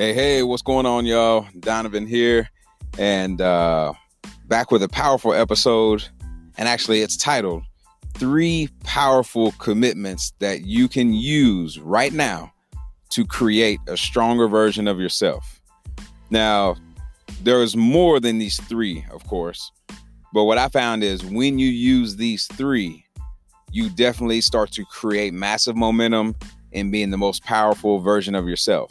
Hey, hey, what's going on, y'all? Donovan here, and uh, back with a powerful episode. And actually, it's titled Three Powerful Commitments That You Can Use Right Now to Create a Stronger Version of Yourself. Now, there is more than these three, of course, but what I found is when you use these three, you definitely start to create massive momentum in being the most powerful version of yourself.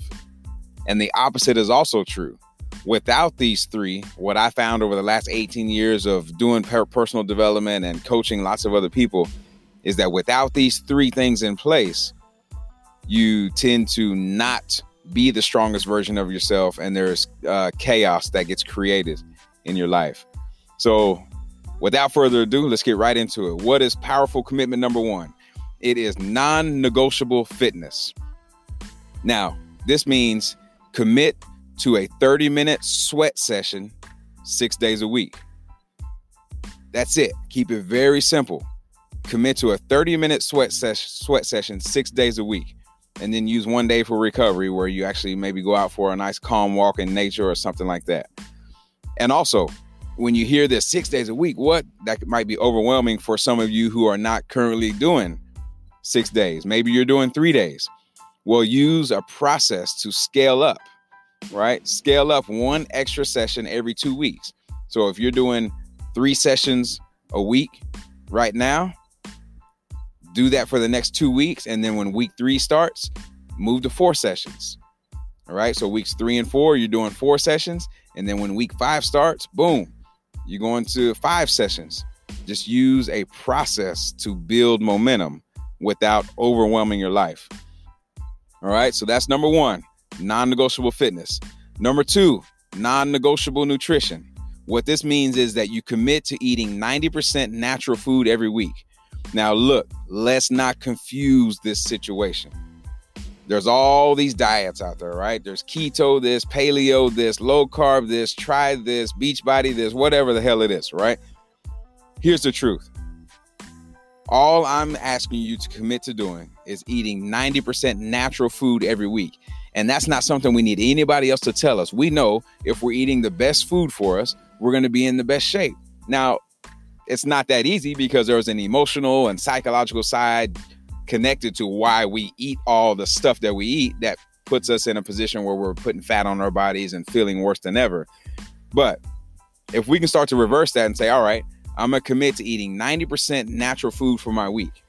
And the opposite is also true. Without these three, what I found over the last 18 years of doing personal development and coaching lots of other people is that without these three things in place, you tend to not be the strongest version of yourself, and there's uh, chaos that gets created in your life. So, without further ado, let's get right into it. What is powerful commitment number one? It is non negotiable fitness. Now, this means Commit to a 30 minute sweat session six days a week. That's it. Keep it very simple. Commit to a 30 minute sweat, ses- sweat session six days a week. And then use one day for recovery where you actually maybe go out for a nice calm walk in nature or something like that. And also, when you hear this six days a week, what that might be overwhelming for some of you who are not currently doing six days. Maybe you're doing three days will use a process to scale up, right? Scale up one extra session every two weeks. So if you're doing three sessions a week right now, do that for the next two weeks. And then when week three starts, move to four sessions. All right. So weeks three and four, you're doing four sessions. And then when week five starts, boom, you're going to five sessions. Just use a process to build momentum without overwhelming your life. All right. So that's number one, non negotiable fitness. Number two, non negotiable nutrition. What this means is that you commit to eating 90% natural food every week. Now, look, let's not confuse this situation. There's all these diets out there, right? There's keto, this, paleo, this, low carb, this, try this, beach body, this, whatever the hell it is, right? Here's the truth all I'm asking you to commit to doing is eating 90% natural food every week. And that's not something we need anybody else to tell us. We know if we're eating the best food for us, we're going to be in the best shape. Now, it's not that easy because there's an emotional and psychological side connected to why we eat all the stuff that we eat that puts us in a position where we're putting fat on our bodies and feeling worse than ever. But if we can start to reverse that and say, all right, I'm gonna commit to eating 90% natural food for my week.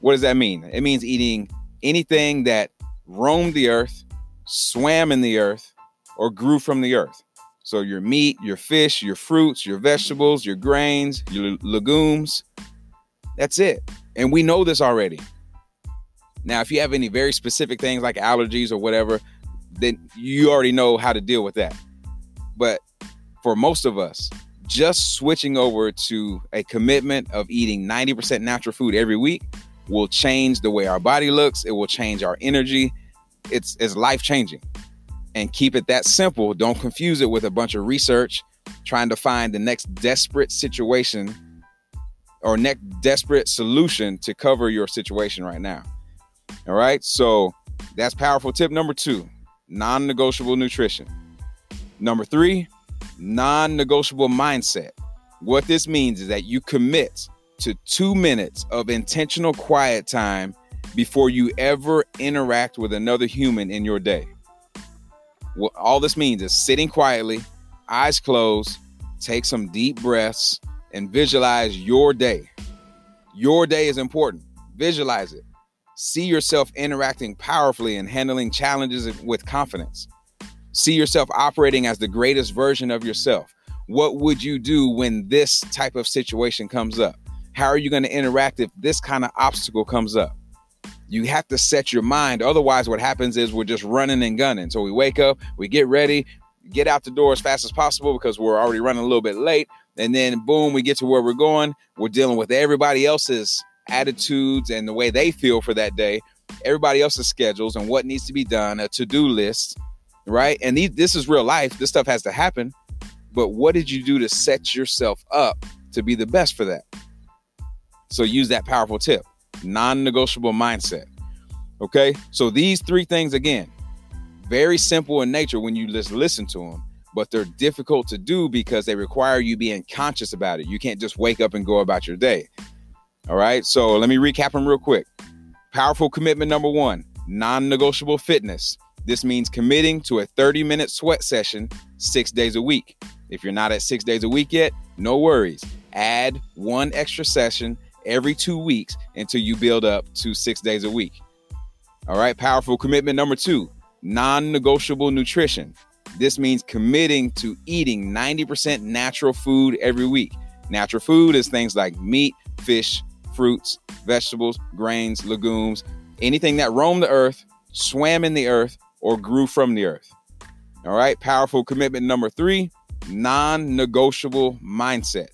What does that mean? It means eating anything that roamed the earth, swam in the earth, or grew from the earth. So your meat, your fish, your fruits, your vegetables, your grains, your legumes. That's it. And we know this already. Now, if you have any very specific things like allergies or whatever, then you already know how to deal with that. But for most of us, just switching over to a commitment of eating 90% natural food every week will change the way our body looks. It will change our energy. It's, it's life changing. And keep it that simple. Don't confuse it with a bunch of research trying to find the next desperate situation or next desperate solution to cover your situation right now. All right. So that's powerful tip number two non negotiable nutrition. Number three, non negotiable mindset. What this means is that you commit to two minutes of intentional quiet time before you ever interact with another human in your day. What all this means is sitting quietly, eyes closed, take some deep breaths, and visualize your day. Your day is important. Visualize it. See yourself interacting powerfully and handling challenges with confidence. See yourself operating as the greatest version of yourself. What would you do when this type of situation comes up? How are you going to interact if this kind of obstacle comes up? You have to set your mind. Otherwise, what happens is we're just running and gunning. So we wake up, we get ready, get out the door as fast as possible because we're already running a little bit late. And then, boom, we get to where we're going. We're dealing with everybody else's attitudes and the way they feel for that day, everybody else's schedules and what needs to be done, a to do list right? And these, this is real life. This stuff has to happen. But what did you do to set yourself up to be the best for that? So use that powerful tip non negotiable mindset. Okay. So these three things again very simple in nature when you just listen to them, but they're difficult to do because they require you being conscious about it. You can't just wake up and go about your day. All right. So let me recap them real quick. Powerful commitment number one non negotiable fitness. This means committing to a 30 minute sweat session six days a week. If you're not at six days a week yet, no worries. Add one extra session every two weeks until you build up to six days a week. All right, powerful commitment number two non negotiable nutrition. This means committing to eating 90% natural food every week. Natural food is things like meat, fish, fruits, vegetables, grains, legumes, anything that roamed the earth, swam in the earth, or grew from the earth. All right, powerful commitment number three non negotiable mindset.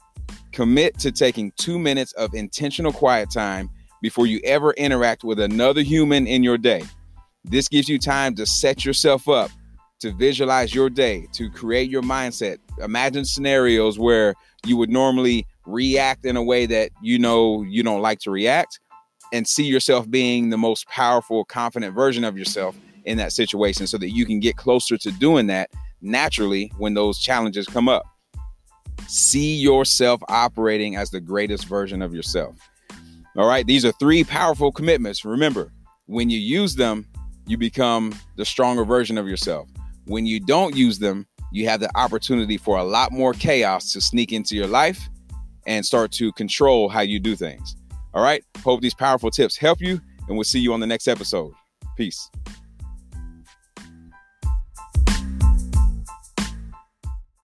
Commit to taking two minutes of intentional quiet time before you ever interact with another human in your day. This gives you time to set yourself up, to visualize your day, to create your mindset. Imagine scenarios where you would normally react in a way that you know you don't like to react and see yourself being the most powerful, confident version of yourself in that situation so that you can get closer to doing that naturally when those challenges come up. See yourself operating as the greatest version of yourself. All right, these are three powerful commitments. Remember, when you use them, you become the stronger version of yourself. When you don't use them, you have the opportunity for a lot more chaos to sneak into your life and start to control how you do things. All right, hope these powerful tips help you, and we'll see you on the next episode. Peace.